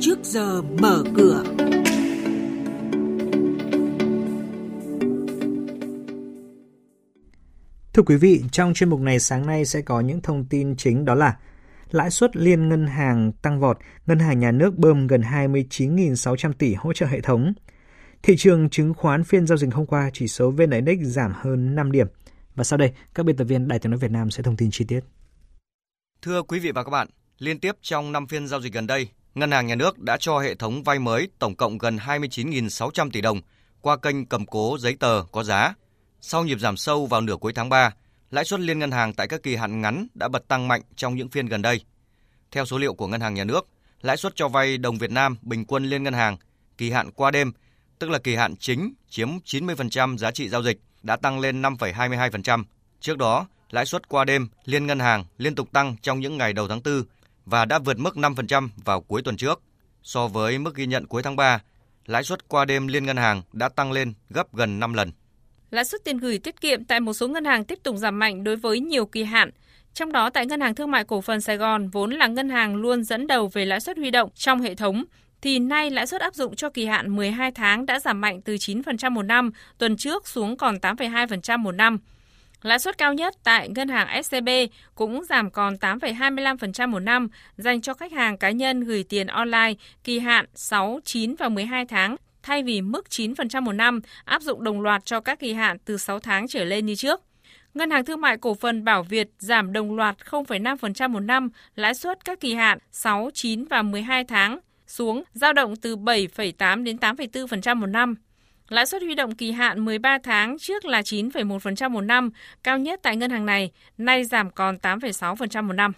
trước giờ mở cửa. Thưa quý vị, trong chuyên mục này sáng nay sẽ có những thông tin chính đó là lãi suất liên ngân hàng tăng vọt, ngân hàng nhà nước bơm gần 29.600 tỷ hỗ trợ hệ thống. Thị trường chứng khoán phiên giao dịch hôm qua chỉ số VN Index giảm hơn 5 điểm. Và sau đây, các biên tập viên Đài tiếng nói Việt Nam sẽ thông tin chi tiết. Thưa quý vị và các bạn, liên tiếp trong 5 phiên giao dịch gần đây, Ngân hàng Nhà nước đã cho hệ thống vay mới tổng cộng gần 29.600 tỷ đồng qua kênh cầm cố giấy tờ có giá. Sau nhịp giảm sâu vào nửa cuối tháng 3, lãi suất liên ngân hàng tại các kỳ hạn ngắn đã bật tăng mạnh trong những phiên gần đây. Theo số liệu của Ngân hàng Nhà nước, lãi suất cho vay đồng Việt Nam bình quân liên ngân hàng kỳ hạn qua đêm, tức là kỳ hạn chính chiếm 90% giá trị giao dịch, đã tăng lên 5,22%. Trước đó, lãi suất qua đêm liên ngân hàng liên tục tăng trong những ngày đầu tháng 4 và đã vượt mức 5% vào cuối tuần trước. So với mức ghi nhận cuối tháng 3, lãi suất qua đêm liên ngân hàng đã tăng lên gấp gần 5 lần. Lãi suất tiền gửi tiết kiệm tại một số ngân hàng tiếp tục giảm mạnh đối với nhiều kỳ hạn. Trong đó tại Ngân hàng Thương mại Cổ phần Sài Gòn vốn là ngân hàng luôn dẫn đầu về lãi suất huy động trong hệ thống thì nay lãi suất áp dụng cho kỳ hạn 12 tháng đã giảm mạnh từ 9% một năm tuần trước xuống còn 8,2% một năm. Lãi suất cao nhất tại ngân hàng SCB cũng giảm còn 8,25% một năm dành cho khách hàng cá nhân gửi tiền online kỳ hạn 6, 9 và 12 tháng thay vì mức 9% một năm áp dụng đồng loạt cho các kỳ hạn từ 6 tháng trở lên như trước. Ngân hàng Thương mại Cổ phần Bảo Việt giảm đồng loạt 0,5% một năm lãi suất các kỳ hạn 6, 9 và 12 tháng xuống giao động từ 7,8 đến 8,4% một năm. Lãi suất huy động kỳ hạn 13 tháng trước là 9,1% một năm, cao nhất tại ngân hàng này, nay giảm còn 8,6% một năm.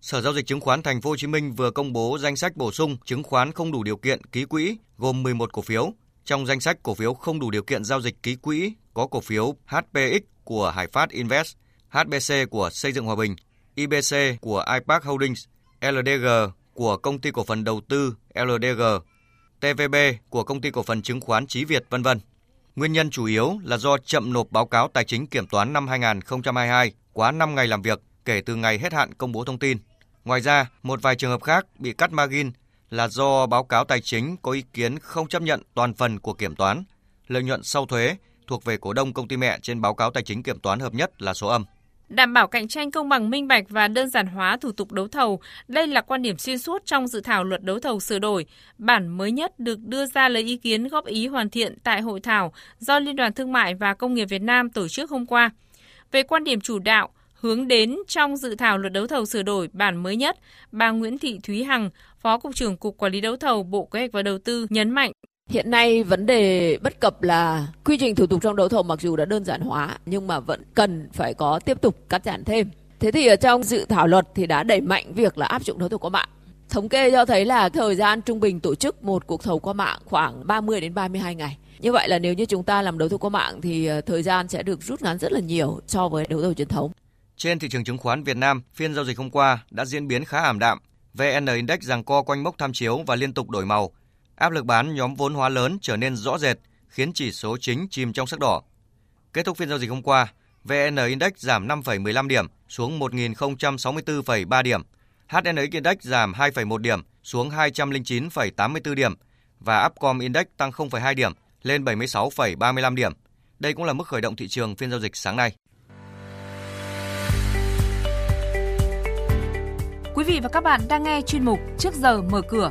Sở giao dịch chứng khoán Thành phố Hồ Chí Minh vừa công bố danh sách bổ sung chứng khoán không đủ điều kiện ký quỹ gồm 11 cổ phiếu. Trong danh sách cổ phiếu không đủ điều kiện giao dịch ký quỹ có cổ phiếu HPX của Hải Phát Invest, HBC của Xây dựng Hòa Bình, IBC của iPark Holdings, LDG của Công ty cổ phần đầu tư LDG, TVB của Công ty cổ phần chứng khoán Chí Việt vân vân. Nguyên nhân chủ yếu là do chậm nộp báo cáo tài chính kiểm toán năm 2022 quá 5 ngày làm việc kể từ ngày hết hạn công bố thông tin. Ngoài ra, một vài trường hợp khác bị cắt margin là do báo cáo tài chính có ý kiến không chấp nhận toàn phần của kiểm toán. Lợi nhuận sau thuế thuộc về cổ đông công ty mẹ trên báo cáo tài chính kiểm toán hợp nhất là số âm. Đảm bảo cạnh tranh công bằng minh bạch và đơn giản hóa thủ tục đấu thầu, đây là quan điểm xuyên suốt trong dự thảo luật đấu thầu sửa đổi. Bản mới nhất được đưa ra lấy ý kiến góp ý hoàn thiện tại hội thảo do Liên đoàn Thương mại và Công nghiệp Việt Nam tổ chức hôm qua. Về quan điểm chủ đạo, hướng đến trong dự thảo luật đấu thầu sửa đổi bản mới nhất, bà Nguyễn Thị Thúy Hằng, Phó Cục trưởng Cục Quản lý đấu thầu Bộ Kế hoạch và Đầu tư nhấn mạnh Hiện nay vấn đề bất cập là quy trình thủ tục trong đấu thầu mặc dù đã đơn giản hóa nhưng mà vẫn cần phải có tiếp tục cắt giảm thêm. Thế thì ở trong dự thảo luật thì đã đẩy mạnh việc là áp dụng đấu thầu qua mạng. Thống kê cho thấy là thời gian trung bình tổ chức một cuộc thầu qua mạng khoảng 30 đến 32 ngày. Như vậy là nếu như chúng ta làm đấu thầu qua mạng thì ờ, thời gian sẽ được rút ngắn rất là nhiều so với đấu thầu truyền thống. Trên thị trường chứng khoán Việt Nam, phiên giao dịch hôm qua đã diễn biến khá ảm đạm. VN Index giằng co quanh mốc tham chiếu và liên tục đổi màu. Áp lực bán nhóm vốn hóa lớn trở nên rõ rệt, khiến chỉ số chính chìm trong sắc đỏ. Kết thúc phiên giao dịch hôm qua, VN Index giảm 5,15 điểm xuống 1.064,3 điểm. HNX Index giảm 2,1 điểm xuống 209,84 điểm và Upcom Index tăng 0,2 điểm lên 76,35 điểm. Đây cũng là mức khởi động thị trường phiên giao dịch sáng nay. Quý vị và các bạn đang nghe chuyên mục Trước giờ mở cửa.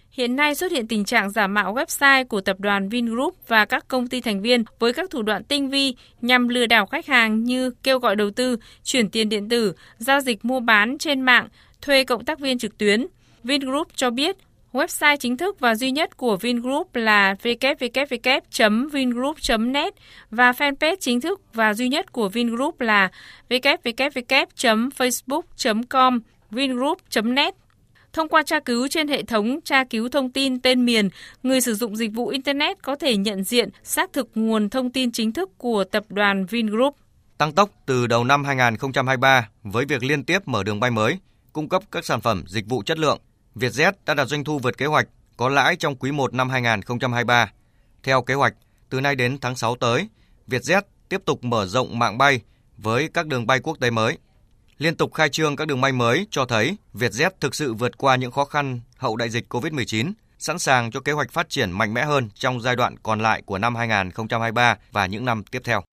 Hiện nay xuất hiện tình trạng giả mạo website của tập đoàn Vingroup và các công ty thành viên với các thủ đoạn tinh vi nhằm lừa đảo khách hàng như kêu gọi đầu tư, chuyển tiền điện tử, giao dịch mua bán trên mạng, thuê cộng tác viên trực tuyến. Vingroup cho biết Website chính thức và duy nhất của Vingroup là www.vingroup.net và fanpage chính thức và duy nhất của Vingroup là www.facebook.com vingroup.net. Thông qua tra cứu trên hệ thống tra cứu thông tin tên miền, người sử dụng dịch vụ Internet có thể nhận diện, xác thực nguồn thông tin chính thức của tập đoàn Vingroup. tăng tốc từ đầu năm 2023 với việc liên tiếp mở đường bay mới, cung cấp các sản phẩm dịch vụ chất lượng. Vietjet đã đạt doanh thu vượt kế hoạch, có lãi trong quý 1 năm 2023. Theo kế hoạch, từ nay đến tháng 6 tới, Vietjet tiếp tục mở rộng mạng bay với các đường bay quốc tế mới. Liên tục khai trương các đường bay mới cho thấy Vietjet thực sự vượt qua những khó khăn hậu đại dịch COVID-19, sẵn sàng cho kế hoạch phát triển mạnh mẽ hơn trong giai đoạn còn lại của năm 2023 và những năm tiếp theo.